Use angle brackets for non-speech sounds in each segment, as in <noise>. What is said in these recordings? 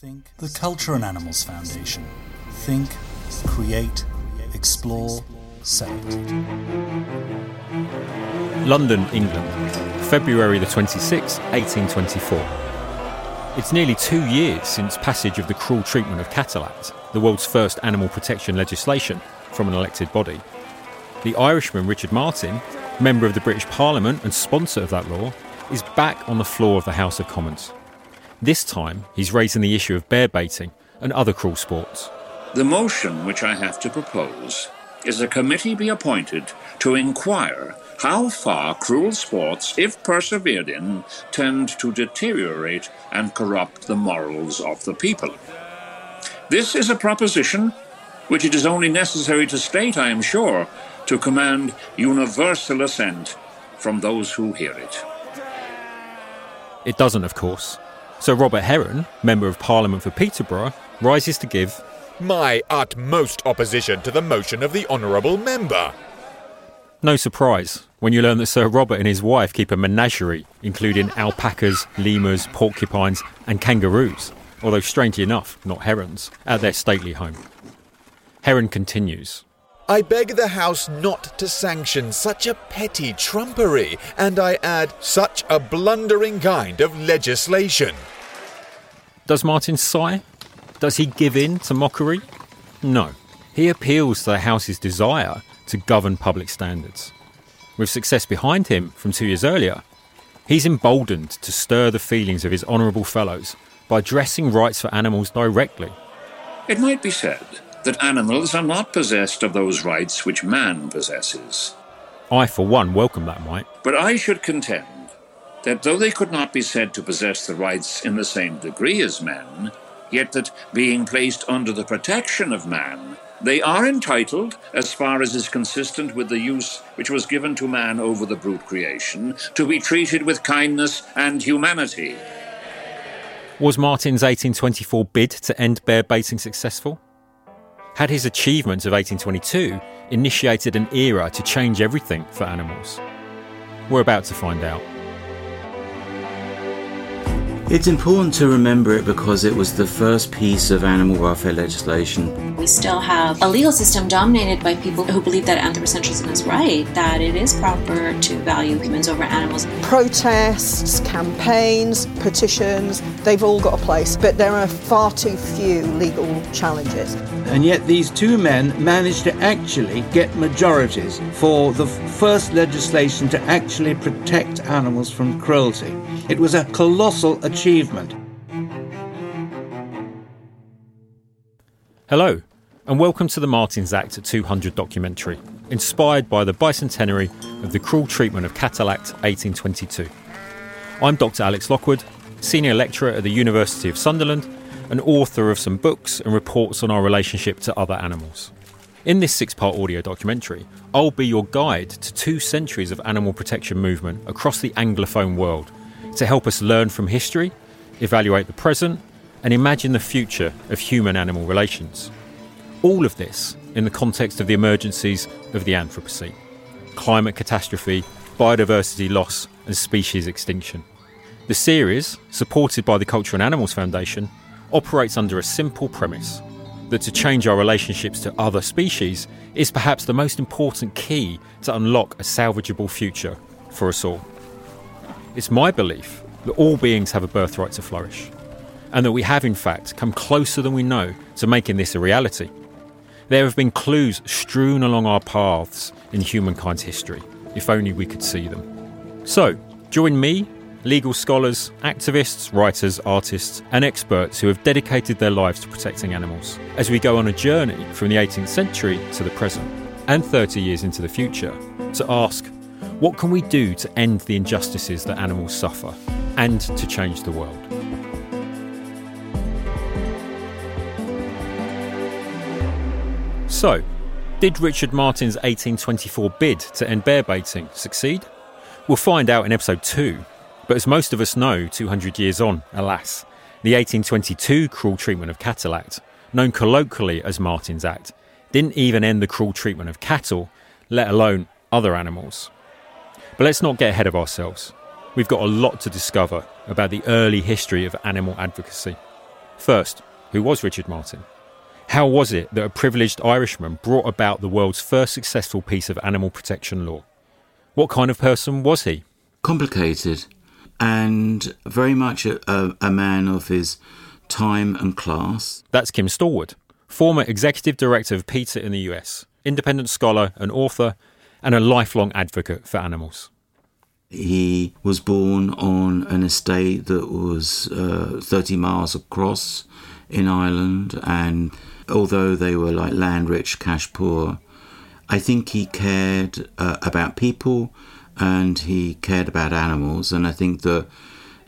Think the Culture and Animals Foundation. Think, create, explore, celebrate. London, England, February the 26th, 1824. It's nearly two years since passage of the Cruel Treatment of Cattle Act, the world's first animal protection legislation from an elected body. The Irishman Richard Martin, member of the British Parliament and sponsor of that law, is back on the floor of the House of Commons. This time, he's raising the issue of bear baiting and other cruel sports. The motion which I have to propose is a committee be appointed to inquire how far cruel sports, if persevered in, tend to deteriorate and corrupt the morals of the people. This is a proposition which it is only necessary to state, I am sure, to command universal assent from those who hear it. It doesn't, of course. So Robert Heron, Member of Parliament for Peterborough, rises to give my utmost opposition to the motion of the Honourable Member. No surprise when you learn that Sir Robert and his wife keep a menagerie, including alpacas, lemurs, porcupines, and kangaroos, although strangely enough, not herons, at their stately home. Heron continues. I beg the House not to sanction such a petty trumpery, and I add, such a blundering kind of legislation. Does Martin sigh? Does he give in to mockery? No. He appeals to the House's desire to govern public standards. With success behind him from two years earlier, he's emboldened to stir the feelings of his honourable fellows by addressing rights for animals directly. It might be said that animals are not possessed of those rights which man possesses. I, for one, welcome that might. But I should contend that though they could not be said to possess the rights in the same degree as men, yet that being placed under the protection of man, they are entitled, as far as is consistent with the use which was given to man over the brute creation, to be treated with kindness and humanity. Was Martin's 1824 bid to end bear baiting successful? Had his achievements of 1822 initiated an era to change everything for animals? We're about to find out. It's important to remember it because it was the first piece of animal welfare legislation. We still have a legal system dominated by people who believe that anthropocentrism is right, that it is proper to value humans over animals. Protests, campaigns, petitions, they've all got a place, but there are far too few legal challenges. And yet these two men managed to actually get majorities for the first legislation to actually protect animals from cruelty. It was a colossal achievement. Hello, and welcome to the Martins Act 200 documentary, inspired by the bicentenary of the Cruel Treatment of Cattle Act 1822. I'm Dr. Alex Lockwood, Senior Lecturer at the University of Sunderland and author of some books and reports on our relationship to other animals. In this six part audio documentary, I'll be your guide to two centuries of animal protection movement across the Anglophone world to help us learn from history, evaluate the present, and imagine the future of human animal relations. All of this in the context of the emergencies of the Anthropocene climate catastrophe, biodiversity loss, and species extinction. The series, supported by the Culture and Animals Foundation, operates under a simple premise that to change our relationships to other species is perhaps the most important key to unlock a salvageable future for us all. It's my belief that all beings have a birthright to flourish, and that we have, in fact, come closer than we know to making this a reality. There have been clues strewn along our paths in humankind's history, if only we could see them. So, join me, legal scholars, activists, writers, artists, and experts who have dedicated their lives to protecting animals as we go on a journey from the 18th century to the present and 30 years into the future to ask what can we do to end the injustices that animals suffer and to change the world? So, did Richard Martin's 1824 bid to end bear baiting succeed? We'll find out in episode 2. But as most of us know, 200 years on, alas, the 1822 Cruel Treatment of Cattle Act, known colloquially as Martin's Act, didn't even end the cruel treatment of cattle, let alone other animals. But let's not get ahead of ourselves. We've got a lot to discover about the early history of animal advocacy. First, who was Richard Martin? How was it that a privileged Irishman brought about the world's first successful piece of animal protection law? What kind of person was he? Complicated and very much a, a, a man of his time and class. That's Kim Stallwood, former executive director of PETA in the US, independent scholar and author, and a lifelong advocate for animals. He was born on an estate that was uh, 30 miles across in Ireland, and although they were like land rich, cash poor, I think he cared uh, about people and he cared about animals, and I think that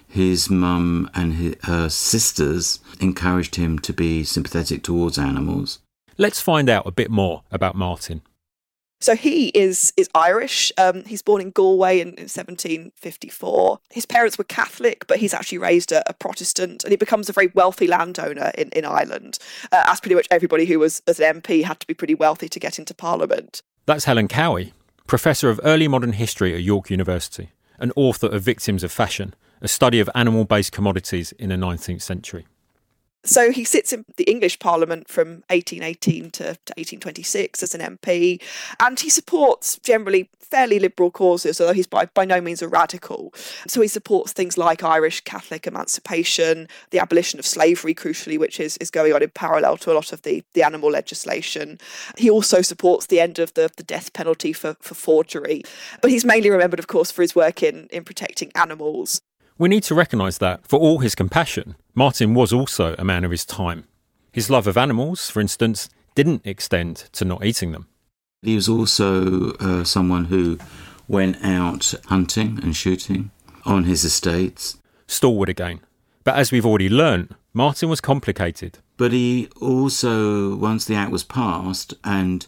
his mum and his, her sisters encouraged him to be sympathetic towards animals. Let's find out a bit more about Martin. So he is is Irish. Um, he's born in Galway in, in 1754. His parents were Catholic, but he's actually raised a, a Protestant, and he becomes a very wealthy landowner in, in Ireland. Uh, as pretty much everybody who was as an MP had to be pretty wealthy to get into Parliament. That's Helen Cowie, professor of early modern history at York University, and author of Victims of Fashion, a study of animal based commodities in the 19th century. So he sits in the English Parliament from 1818 to, to 1826 as an MP, and he supports generally fairly liberal causes, although he's by, by no means a radical. So he supports things like Irish Catholic emancipation, the abolition of slavery, crucially, which is, is going on in parallel to a lot of the, the animal legislation. He also supports the end of the, the death penalty for, for forgery. But he's mainly remembered, of course, for his work in, in protecting animals. We need to recognise that, for all his compassion, Martin was also a man of his time. His love of animals, for instance, didn't extend to not eating them. He was also uh, someone who went out hunting and shooting on his estates. Stallwood again. But as we've already learnt, Martin was complicated. But he also, once the act was passed and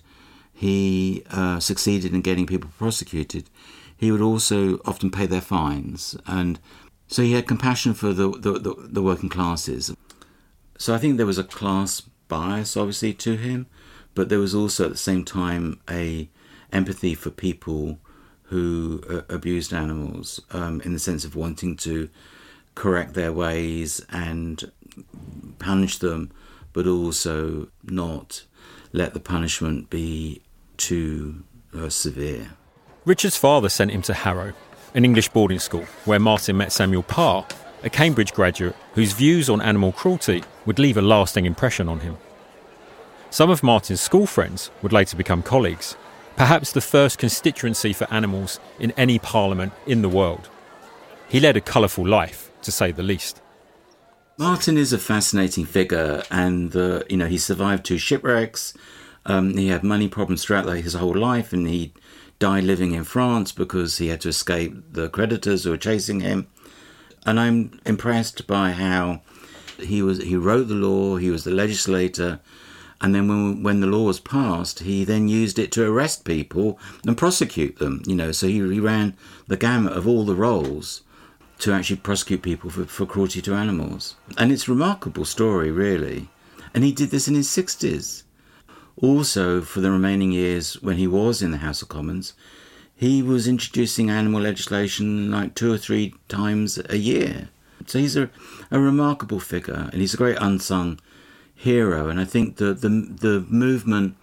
he uh, succeeded in getting people prosecuted, he would also often pay their fines. And so he had compassion for the, the, the, the working classes. So I think there was a class bias, obviously, to him, but there was also at the same time a empathy for people who uh, abused animals um, in the sense of wanting to correct their ways and punish them, but also not let the punishment be too uh, severe. Richard's father sent him to Harrow, an English boarding school where Martin met Samuel Parr, a Cambridge graduate whose views on animal cruelty would leave a lasting impression on him. Some of Martin's school friends would later become colleagues, perhaps the first constituency for animals in any parliament in the world. He led a colourful life, to say the least. Martin is a fascinating figure, and uh, you know he survived two shipwrecks. Um, he had money problems throughout his whole life, and he died living in France because he had to escape the creditors who were chasing him. And I'm impressed by how he was. He wrote the law. He was the legislator. And then when, when the law was passed, he then used it to arrest people and prosecute them. You know, so he, he ran the gamut of all the roles to actually prosecute people for, for cruelty to animals. And it's a remarkable story, really. And he did this in his 60s. Also, for the remaining years when he was in the House of Commons, he was introducing animal legislation like two or three times a year. So he's a, a remarkable figure and he's a great unsung hero. And I think that the, the movement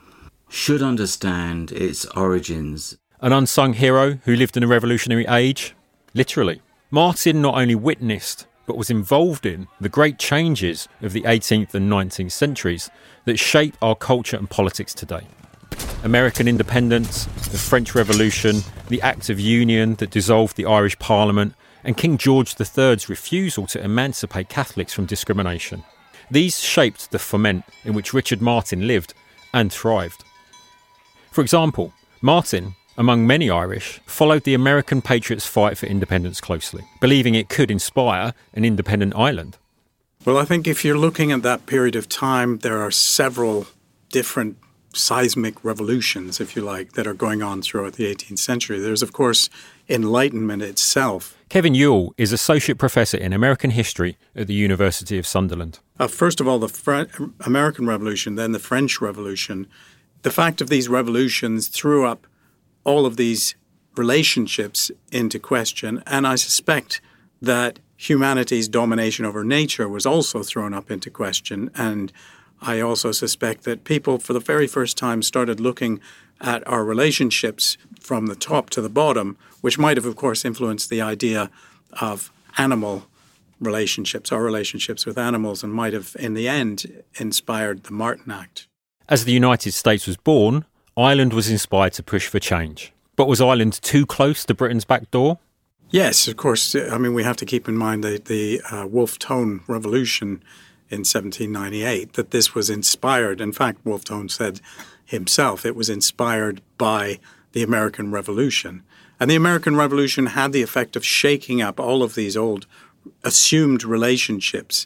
should understand its origins. An unsung hero who lived in a revolutionary age? Literally. Martin not only witnessed but was involved in the great changes of the 18th and 19th centuries that shape our culture and politics today. American independence, the French Revolution, the Act of Union that dissolved the Irish Parliament, and King George III's refusal to emancipate Catholics from discrimination. These shaped the ferment in which Richard Martin lived and thrived. For example, Martin among many Irish, followed the American patriots' fight for independence closely, believing it could inspire an independent Ireland. Well, I think if you're looking at that period of time, there are several different seismic revolutions, if you like, that are going on throughout the 18th century. There's, of course, Enlightenment itself. Kevin Yuill is Associate Professor in American History at the University of Sunderland. Uh, first of all, the Fre- American Revolution, then the French Revolution. The fact of these revolutions threw up all of these relationships into question. And I suspect that humanity's domination over nature was also thrown up into question. And I also suspect that people, for the very first time, started looking at our relationships from the top to the bottom, which might have, of course, influenced the idea of animal relationships, our relationships with animals, and might have, in the end, inspired the Martin Act. As the United States was born, Ireland was inspired to push for change. But was Ireland too close to Britain's back door? Yes, of course. I mean, we have to keep in mind the, the uh, Wolfe Tone Revolution in 1798, that this was inspired. In fact, Wolfe Tone said himself it was inspired by the American Revolution. And the American Revolution had the effect of shaking up all of these old assumed relationships.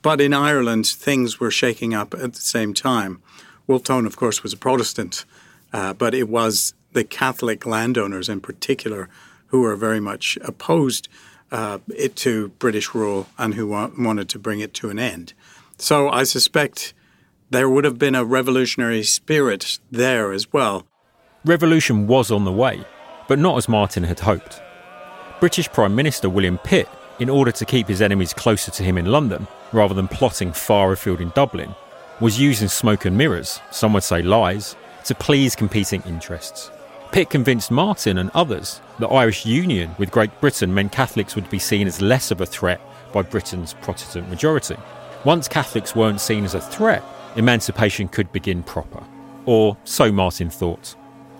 But in Ireland, things were shaking up at the same time. Wolfe Tone, of course, was a Protestant, uh, but it was the Catholic landowners in particular who were very much opposed uh, it to British rule and who wa- wanted to bring it to an end. So I suspect there would have been a revolutionary spirit there as well. Revolution was on the way, but not as Martin had hoped. British Prime Minister William Pitt, in order to keep his enemies closer to him in London, rather than plotting far afield in Dublin, was using smoke and mirrors, some would say lies, to please competing interests. Pitt convinced Martin and others that Irish union with Great Britain meant Catholics would be seen as less of a threat by Britain's Protestant majority. Once Catholics weren't seen as a threat, emancipation could begin proper. Or so Martin thought.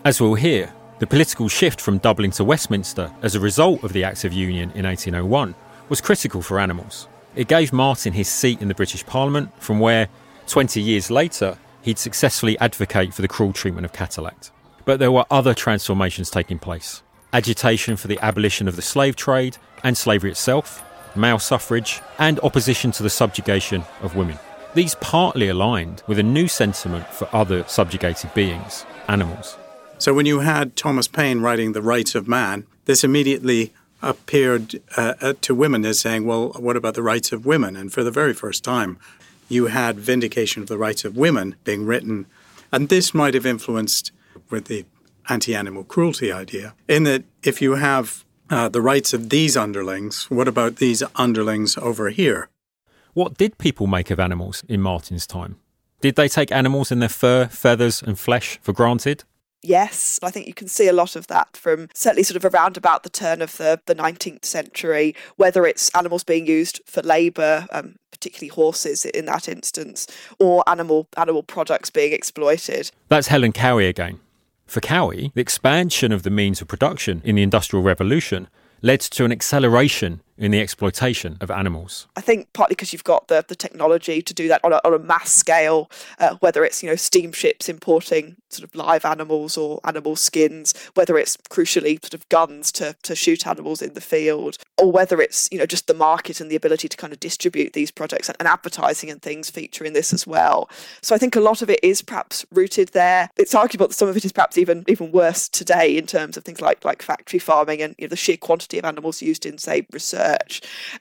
As we'll hear, the political shift from Dublin to Westminster as a result of the Acts of Union in 1801 was critical for animals. It gave Martin his seat in the British Parliament, from where, 20 years later, he'd successfully advocate for the cruel treatment of cattle. But there were other transformations taking place agitation for the abolition of the slave trade and slavery itself, male suffrage, and opposition to the subjugation of women. These partly aligned with a new sentiment for other subjugated beings, animals. So when you had Thomas Paine writing The Rights of Man, this immediately appeared uh, uh, to women as saying, well, what about the rights of women? And for the very first time, you had vindication of the rights of women being written. And this might have influenced with the anti animal cruelty idea, in that if you have uh, the rights of these underlings, what about these underlings over here? What did people make of animals in Martin's time? Did they take animals and their fur, feathers, and flesh for granted? Yes, I think you can see a lot of that from certainly sort of around about the turn of the, the 19th century, whether it's animals being used for labour, um, particularly horses in that instance, or animal animal products being exploited. That's Helen Cowie again. For Cowie, the expansion of the means of production in the Industrial Revolution led to an acceleration in the exploitation of animals. I think partly because you've got the, the technology to do that on a, on a mass scale, uh, whether it's you know steamships importing sort of live animals or animal skins, whether it's crucially sort of guns to, to shoot animals in the field, or whether it's you know just the market and the ability to kind of distribute these products and, and advertising and things feature in this as well. So I think a lot of it is perhaps rooted there. It's arguable that some of it is perhaps even even worse today in terms of things like like factory farming and you know, the sheer quantity of animals used in say research research.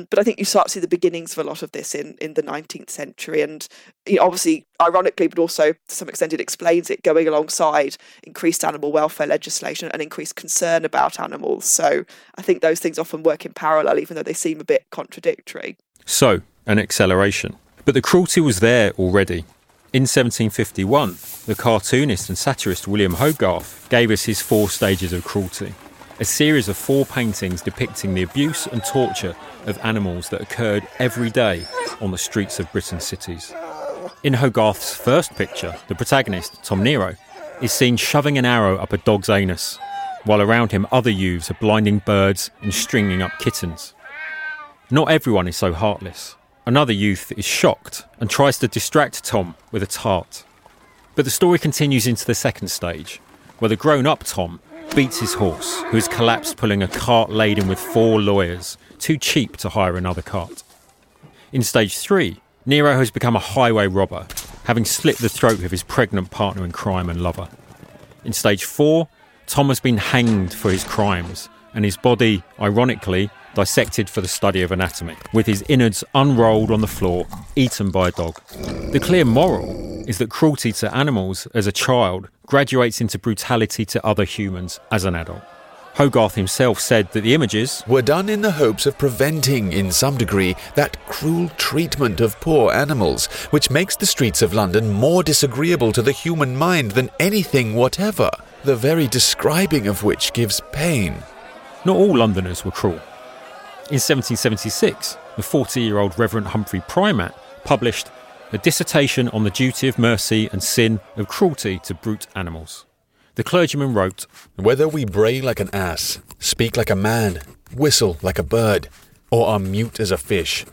But I think you start to see the beginnings of a lot of this in, in the 19th century. And you know, obviously, ironically, but also to some extent, it explains it going alongside increased animal welfare legislation and increased concern about animals. So I think those things often work in parallel, even though they seem a bit contradictory. So, an acceleration. But the cruelty was there already. In 1751, the cartoonist and satirist William Hogarth gave us his four stages of cruelty a series of four paintings depicting the abuse and torture of animals that occurred every day on the streets of Britain's cities. In Hogarth's first picture, the protagonist, Tom Nero, is seen shoving an arrow up a dog's anus, while around him other youths are blinding birds and stringing up kittens. Not everyone is so heartless. Another youth is shocked and tries to distract Tom with a tart. But the story continues into the second stage, where the grown up Tom beats his horse, who has collapsed pulling a cart laden with four lawyers, too cheap to hire another cart. In stage three, Nero has become a highway robber, having slit the throat of his pregnant partner in crime and lover. In stage four, Tom has been hanged for his crimes, and his body, ironically, dissected for the study of anatomy, with his innards unrolled on the floor, eaten by a dog. The clear moral is that cruelty to animals as a child graduates into brutality to other humans as an adult. Hogarth himself said that the images were done in the hopes of preventing, in some degree, that cruel treatment of poor animals, which makes the streets of London more disagreeable to the human mind than anything whatever, the very describing of which gives pain. Not all Londoners were cruel. In 1776, the 40 year old Reverend Humphrey Primatt published a dissertation on the duty of mercy and sin of cruelty to brute animals. The clergyman wrote Whether we bray like an ass, speak like a man, whistle like a bird, or are mute as a fish,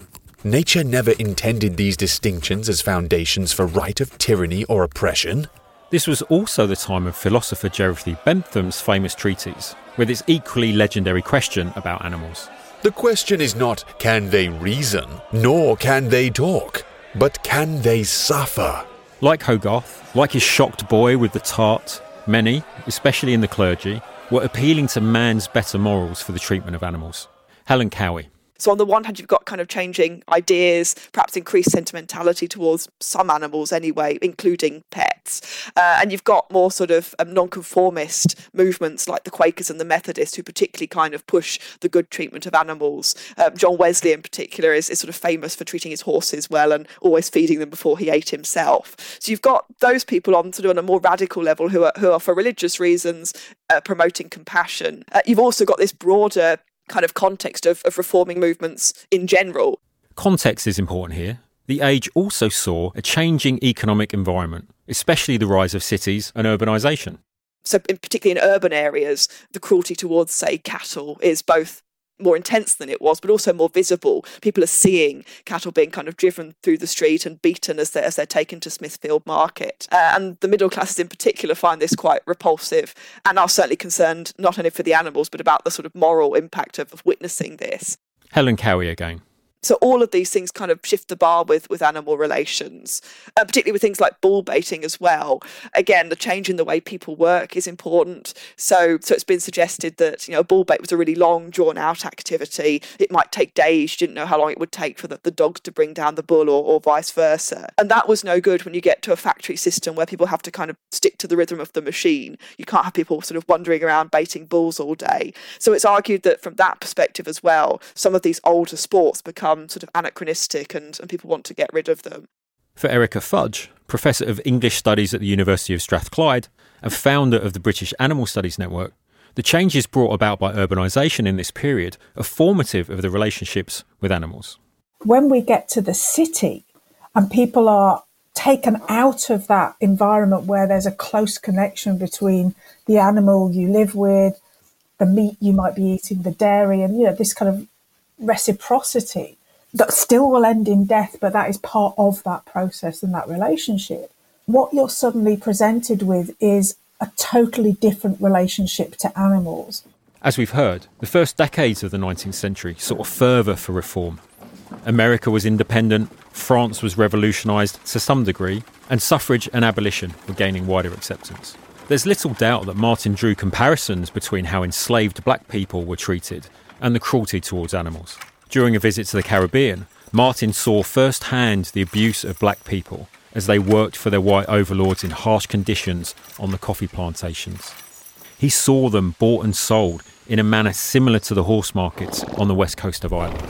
nature never intended these distinctions as foundations for right of tyranny or oppression. This was also the time of philosopher Jeremy Bentham's famous treatise, with its equally legendary question about animals. The question is not can they reason, nor can they talk, but can they suffer? Like Hogarth, like his shocked boy with the tart, Many, especially in the clergy, were appealing to man's better morals for the treatment of animals. Helen Cowie. So, on the one hand, you've got kind of changing ideas, perhaps increased sentimentality towards some animals anyway, including pets. Uh, and you've got more sort of um, nonconformist movements like the Quakers and the Methodists, who particularly kind of push the good treatment of animals. Um, John Wesley, in particular, is, is sort of famous for treating his horses well and always feeding them before he ate himself. So, you've got those people on sort of on a more radical level who are, who are for religious reasons, uh, promoting compassion. Uh, you've also got this broader kind of context of, of reforming movements in general. Context is important here. The age also saw a changing economic environment, especially the rise of cities and urbanisation. So, in, particularly in urban areas, the cruelty towards, say, cattle is both more intense than it was, but also more visible. People are seeing cattle being kind of driven through the street and beaten as they're, as they're taken to Smithfield Market. Uh, and the middle classes in particular find this quite repulsive and are certainly concerned not only for the animals, but about the sort of moral impact of, of witnessing this. Helen Cowie again. So all of these things kind of shift the bar with with animal relations, uh, particularly with things like bull baiting as well. Again, the change in the way people work is important. So so it's been suggested that you know bull bait was a really long, drawn out activity. It might take days. You didn't know how long it would take for the, the dogs to bring down the bull or, or vice versa. And that was no good when you get to a factory system where people have to kind of stick to the rhythm of the machine. You can't have people sort of wandering around baiting bulls all day. So it's argued that from that perspective as well, some of these older sports become become sort of anachronistic and, and people want to get rid of them. For Erica Fudge, Professor of English Studies at the University of Strathclyde and founder of the British Animal Studies Network, the changes brought about by urbanisation in this period are formative of the relationships with animals. When we get to the city and people are taken out of that environment where there's a close connection between the animal you live with, the meat you might be eating, the dairy, and you know this kind of reciprocity that still will end in death, but that is part of that process and that relationship. What you're suddenly presented with is a totally different relationship to animals. As we've heard, the first decades of the 19th century saw a fervour for reform. America was independent, France was revolutionised to some degree, and suffrage and abolition were gaining wider acceptance. There's little doubt that Martin drew comparisons between how enslaved black people were treated and the cruelty towards animals. During a visit to the Caribbean, Martin saw firsthand the abuse of black people as they worked for their white overlords in harsh conditions on the coffee plantations. He saw them bought and sold in a manner similar to the horse markets on the west coast of Ireland.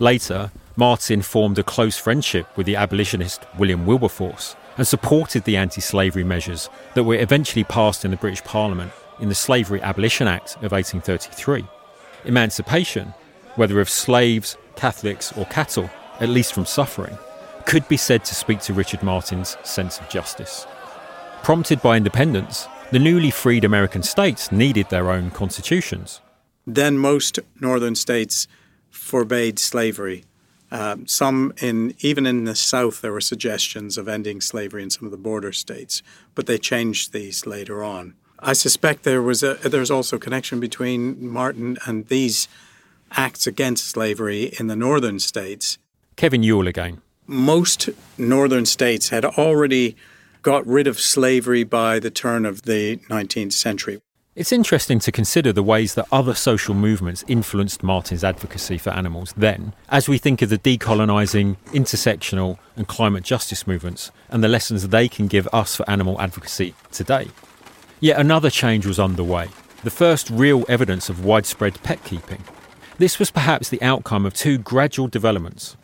Later, Martin formed a close friendship with the abolitionist William Wilberforce and supported the anti slavery measures that were eventually passed in the British Parliament in the Slavery Abolition Act of 1833. Emancipation, whether of slaves, Catholics, or cattle, at least from suffering, could be said to speak to Richard Martin's sense of justice. Prompted by independence, the newly freed American states needed their own constitutions. Then most northern states forbade slavery. Um, some in even in the South, there were suggestions of ending slavery in some of the border states, but they changed these later on. I suspect there was a there's also a connection between Martin and these acts against slavery in the northern states. Kevin Yuill again. Most northern states had already got rid of slavery by the turn of the 19th century. It's interesting to consider the ways that other social movements influenced Martin's advocacy for animals then, as we think of the decolonising, intersectional, and climate justice movements and the lessons they can give us for animal advocacy today. Yet another change was underway. the first real evidence of widespread pet keeping. This was perhaps the outcome of two gradual developments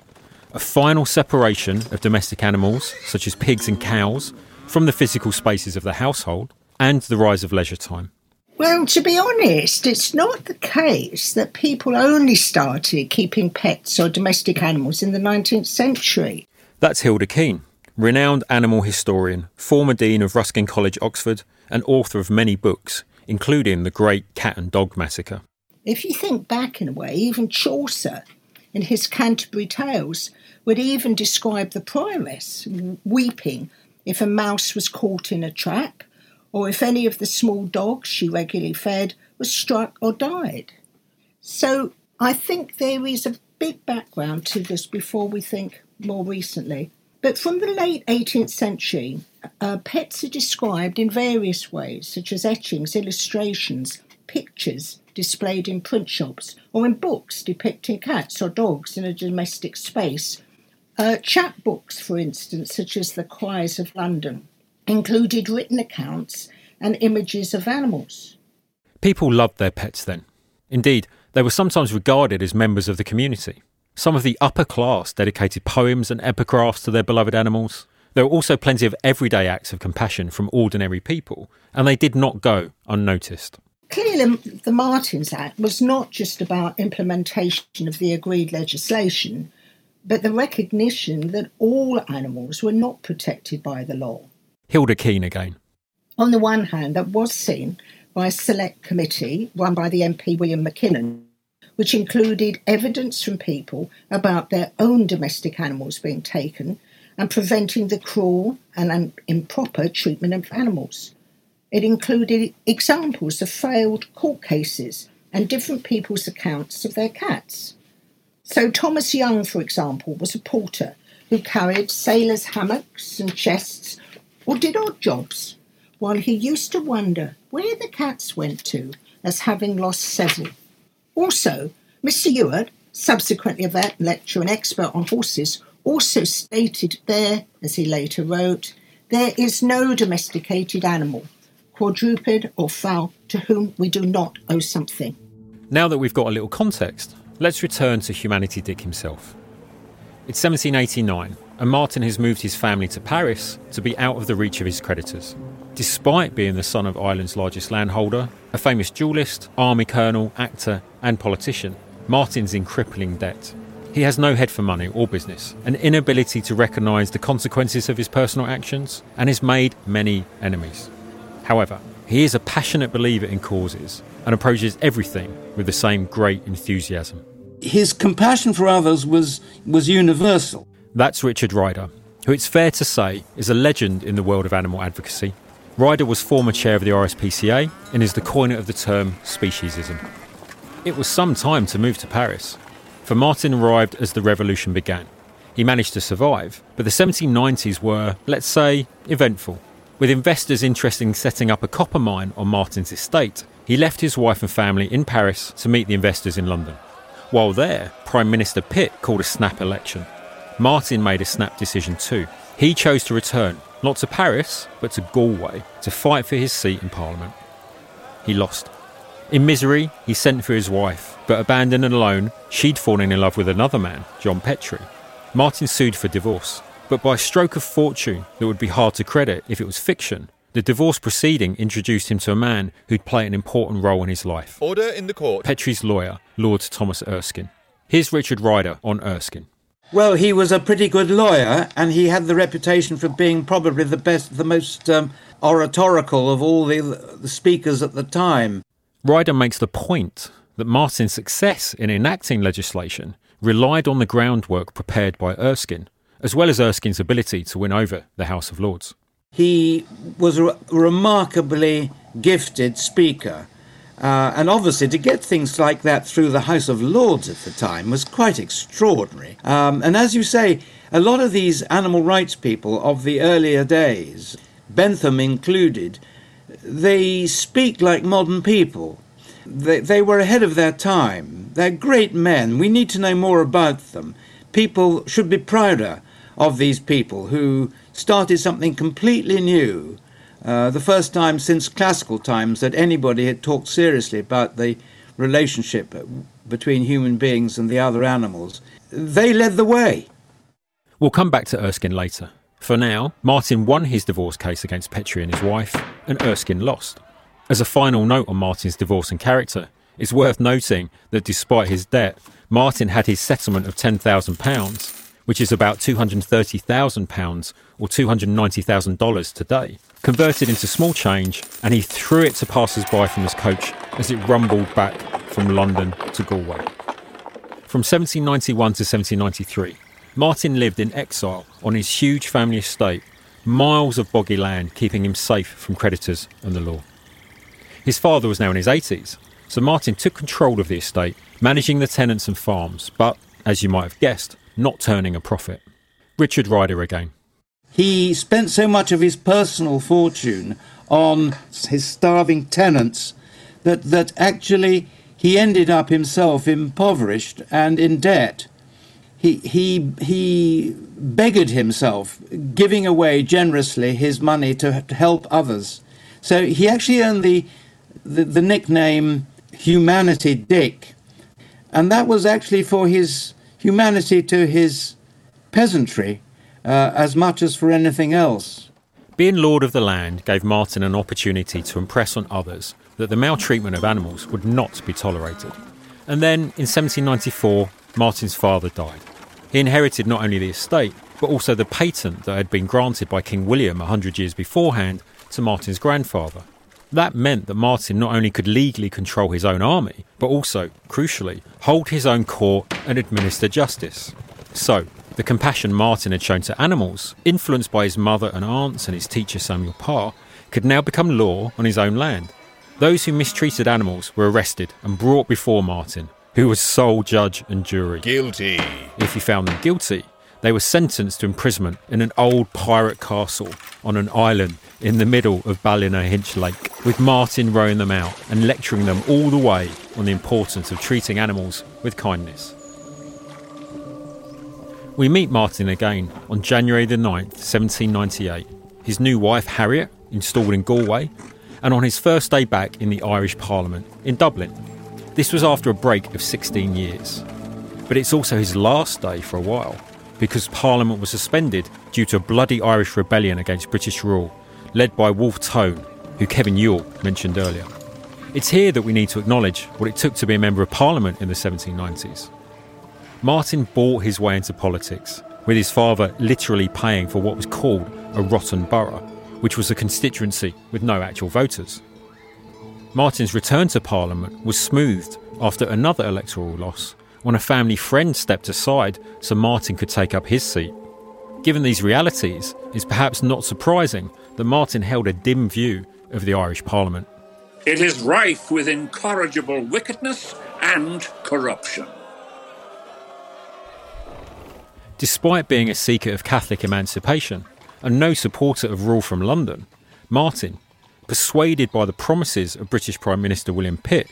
a final separation of domestic animals, such as pigs and cows, from the physical spaces of the household, and the rise of leisure time. Well, to be honest, it's not the case that people only started keeping pets or domestic animals in the 19th century. That's Hilda Kean, renowned animal historian, former Dean of Ruskin College, Oxford, and author of many books, including The Great Cat and Dog Massacre. If you think back in a way, even Chaucer, in his Canterbury Tales, would even describe the prioress weeping if a mouse was caught in a trap, or if any of the small dogs she regularly fed was struck or died. So I think there is a big background to this before we think more recently. But from the late 18th century, uh, pets are described in various ways, such as etchings, illustrations, pictures displayed in print shops, or in books depicting cats or dogs in a domestic space, uh, chapbooks, for instance, such as The Cries of London, included written accounts and images of animals. People loved their pets then. Indeed, they were sometimes regarded as members of the community. Some of the upper class dedicated poems and epigraphs to their beloved animals. There were also plenty of everyday acts of compassion from ordinary people, and they did not go unnoticed. Clearly, the Martins Act was not just about implementation of the agreed legislation, but the recognition that all animals were not protected by the law. Hilda Kean again. On the one hand, that was seen by a select committee run by the MP William Mackinnon, which included evidence from people about their own domestic animals being taken and preventing the cruel and improper treatment of animals. It included examples of failed court cases and different people's accounts of their cats. So, Thomas Young, for example, was a porter who carried sailors' hammocks and chests or did odd jobs, while he used to wonder where the cats went to as having lost several. Also, Mr. Youatt, subsequently a vet, lecturer, and expert on horses, also stated there, as he later wrote, there is no domesticated animal, quadruped or fowl, to whom we do not owe something. Now that we've got a little context, Let's return to Humanity Dick himself. It's 1789, and Martin has moved his family to Paris to be out of the reach of his creditors. Despite being the son of Ireland's largest landholder, a famous duelist, army colonel, actor, and politician, Martin's in crippling debt. He has no head for money or business, an inability to recognise the consequences of his personal actions, and has made many enemies. However, he is a passionate believer in causes and approaches everything with the same great enthusiasm. His compassion for others was, was universal. That's Richard Ryder, who it's fair to say is a legend in the world of animal advocacy. Ryder was former chair of the RSPCA and is the coiner of the term speciesism. It was some time to move to Paris, for Martin arrived as the revolution began. He managed to survive, but the 1790s were, let's say, eventful. With investors interested in setting up a copper mine on Martin's estate, he left his wife and family in Paris to meet the investors in London. While there, Prime Minister Pitt called a snap election. Martin made a snap decision too. He chose to return, not to Paris, but to Galway, to fight for his seat in Parliament. He lost. In misery, he sent for his wife, but abandoned and alone, she'd fallen in love with another man, John Petrie. Martin sued for divorce, but by stroke of fortune that would be hard to credit if it was fiction, the divorce proceeding introduced him to a man who'd play an important role in his life. Order in the court. Petrie's lawyer, Lord Thomas Erskine. Here's Richard Ryder on Erskine. Well, he was a pretty good lawyer, and he had the reputation for being probably the best, the most um, oratorical of all the, the speakers at the time. Ryder makes the point that Martin's success in enacting legislation relied on the groundwork prepared by Erskine, as well as Erskine's ability to win over the House of Lords. He was a remarkably gifted speaker. Uh, and obviously, to get things like that through the House of Lords at the time was quite extraordinary. Um, and as you say, a lot of these animal rights people of the earlier days, Bentham included, they speak like modern people. They, they were ahead of their time. They're great men. We need to know more about them. People should be prouder of these people who started something completely new Uh, the first time since classical times that anybody had talked seriously about the relationship between human beings and the other animals. They led the way. We'll come back to Erskine later. For now, Martin won his divorce case against Petrie and his wife, and Erskine lost. As a final note on Martin's divorce and character, it's worth noting that despite his debt, Martin had his settlement of £10,000, which is about £230,000 or $290,000 today, converted into small change, and he threw it to passers by from his coach as it rumbled back from London to Galway. From 1791 to 1793, Martin lived in exile on his huge family estate, miles of boggy land keeping him safe from creditors and the law. His father was now in his 80s, so Martin took control of the estate, managing the tenants and farms, but, as you might have guessed, not turning a profit. Richard Ryder again. He spent so much of his personal fortune on his starving tenants that, that actually he ended up himself impoverished and in debt. He, he, he beggared himself, giving away generously his money to, help others. So he actually earned the, the, the nickname Humanity Dick. And that was actually for his humanity to his peasantry uh, as much as for anything else. Being Lord of the Land gave Martin an opportunity to impress on others that the maltreatment of animals would not be tolerated. And then, in 1794, Martin's father died. He inherited not only the estate, but also the patent that had been granted by King William a hundred years beforehand to Martin's grandfather. That meant that Martin not only could legally control his own army, but also, crucially, hold his own court and administer justice. So, the compassion Martin had shown to animals, influenced by his mother and aunts and his teacher Samuel Parr, could now become law on his own land. Those who mistreated animals were arrested and brought before Martin, who was sole judge and jury. Guilty. If he found them guilty, they were sentenced to imprisonment in an old pirate castle on an island in the middle of Ballynahinch Lake, with Martin rowing them out and lecturing them all the way on the importance of treating animals with kindness. We meet Martin again on January the 9th, 1798, his new wife Harriet installed in Galway, and on his first day back in the Irish Parliament in Dublin. This was after a break of 16 years. But it's also his last day for a while, because Parliament was suspended due to a bloody Irish rebellion against British rule led by Wolfe Tone, who Kevin Yuill mentioned earlier. It's here that we need to acknowledge what it took to be a Member of Parliament in the 1790s. Martin bought his way into politics, with his father literally paying for what was called a rotten borough, which was a constituency with no actual voters. Martin's return to Parliament was smoothed after another electoral loss when a family friend stepped aside so Martin could take up his seat. Given these realities, it's perhaps not surprising that Martin held a dim view of the Irish Parliament. It is rife with incorrigible wickedness and corruption. Despite being a seeker of Catholic emancipation and no supporter of rule from London, Martin, persuaded by the promises of British Prime Minister William Pitt,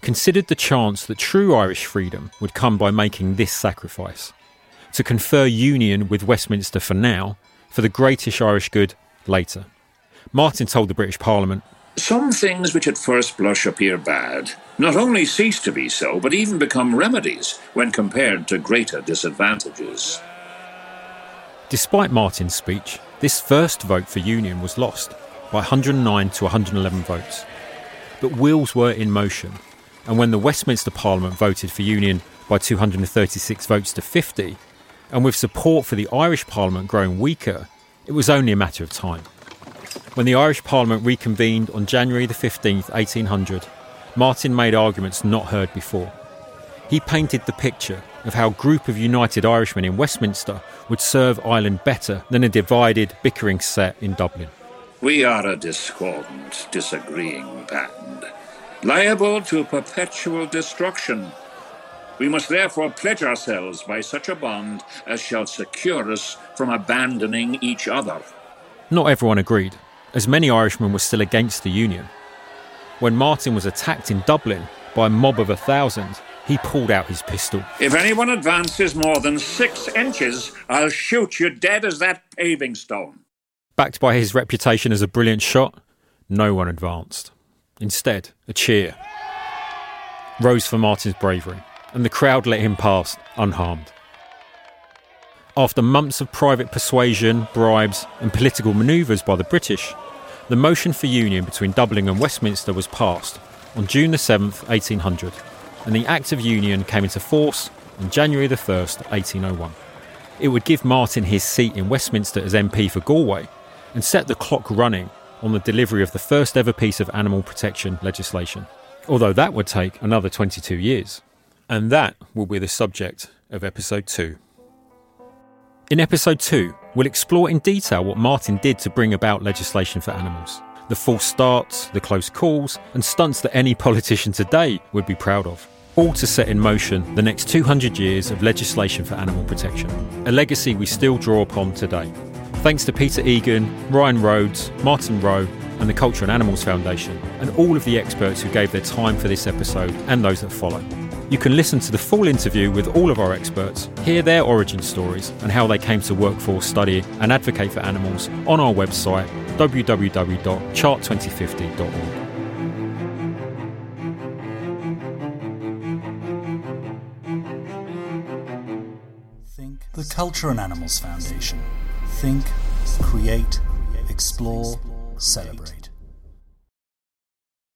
considered the chance that true Irish freedom would come by making this sacrifice to confer union with Westminster for now, for the greatest Irish good later. Martin told the British Parliament Some things which at first blush appear bad not only cease to be so, but even become remedies when compared to greater disadvantages. Despite Martin's speech, this first vote for union was lost by 109 to 111 votes. But wheels were in motion, and when the Westminster Parliament voted for union by 236 votes to 50, and with support for the Irish Parliament growing weaker, it was only a matter of time. When the Irish Parliament reconvened on January the 15th, 1800, Martin made arguments not heard before. He painted the picture of how a group of united Irishmen in Westminster would serve Ireland better than a divided, bickering set in Dublin. We are a discordant, disagreeing band, liable to perpetual destruction we must therefore pledge ourselves by such a bond as shall secure us from abandoning each other. Not everyone agreed, as many Irishmen were still against the Union. When Martin was attacked in Dublin by a mob of a thousand, he pulled out his pistol. If anyone advances more than six inches, I'll shoot you dead as that paving stone. Backed by his reputation as a brilliant shot, no one advanced. Instead, a cheer rose for Martin's bravery, and the crowd let him pass unharmed. After months of private persuasion, bribes, and political manoeuvres by the British, the motion for union between Dublin and Westminster was passed on June the 7th, 1800, and the Act of Union came into force on January the 1st, 1801. It would give Martin his seat in Westminster as MP for Galway and set the clock running on the delivery of the first ever piece of animal protection legislation. Although that would take another 22 years. And that will be the subject of episode 2. In episode 2, we'll explore in detail what Martin did to bring about legislation for animals, the false starts, the close calls, and stunts that any <laughs> politician today would be proud of. All to set in motion the next 200 years of legislation for animal protection, a legacy we still draw upon today. Thanks to Peter Egan, Ryan Rhodes, Martin Rowe, and the Culture and Animals Foundation, and all of the experts who gave their time for this episode and those that follow. You can listen to the full interview with all of our experts, hear their origin stories and how they came to work for, study, and advocate for animals on our website www.chart2050.org. Think the Culture and Animals Foundation. Think, create, explore, celebrate.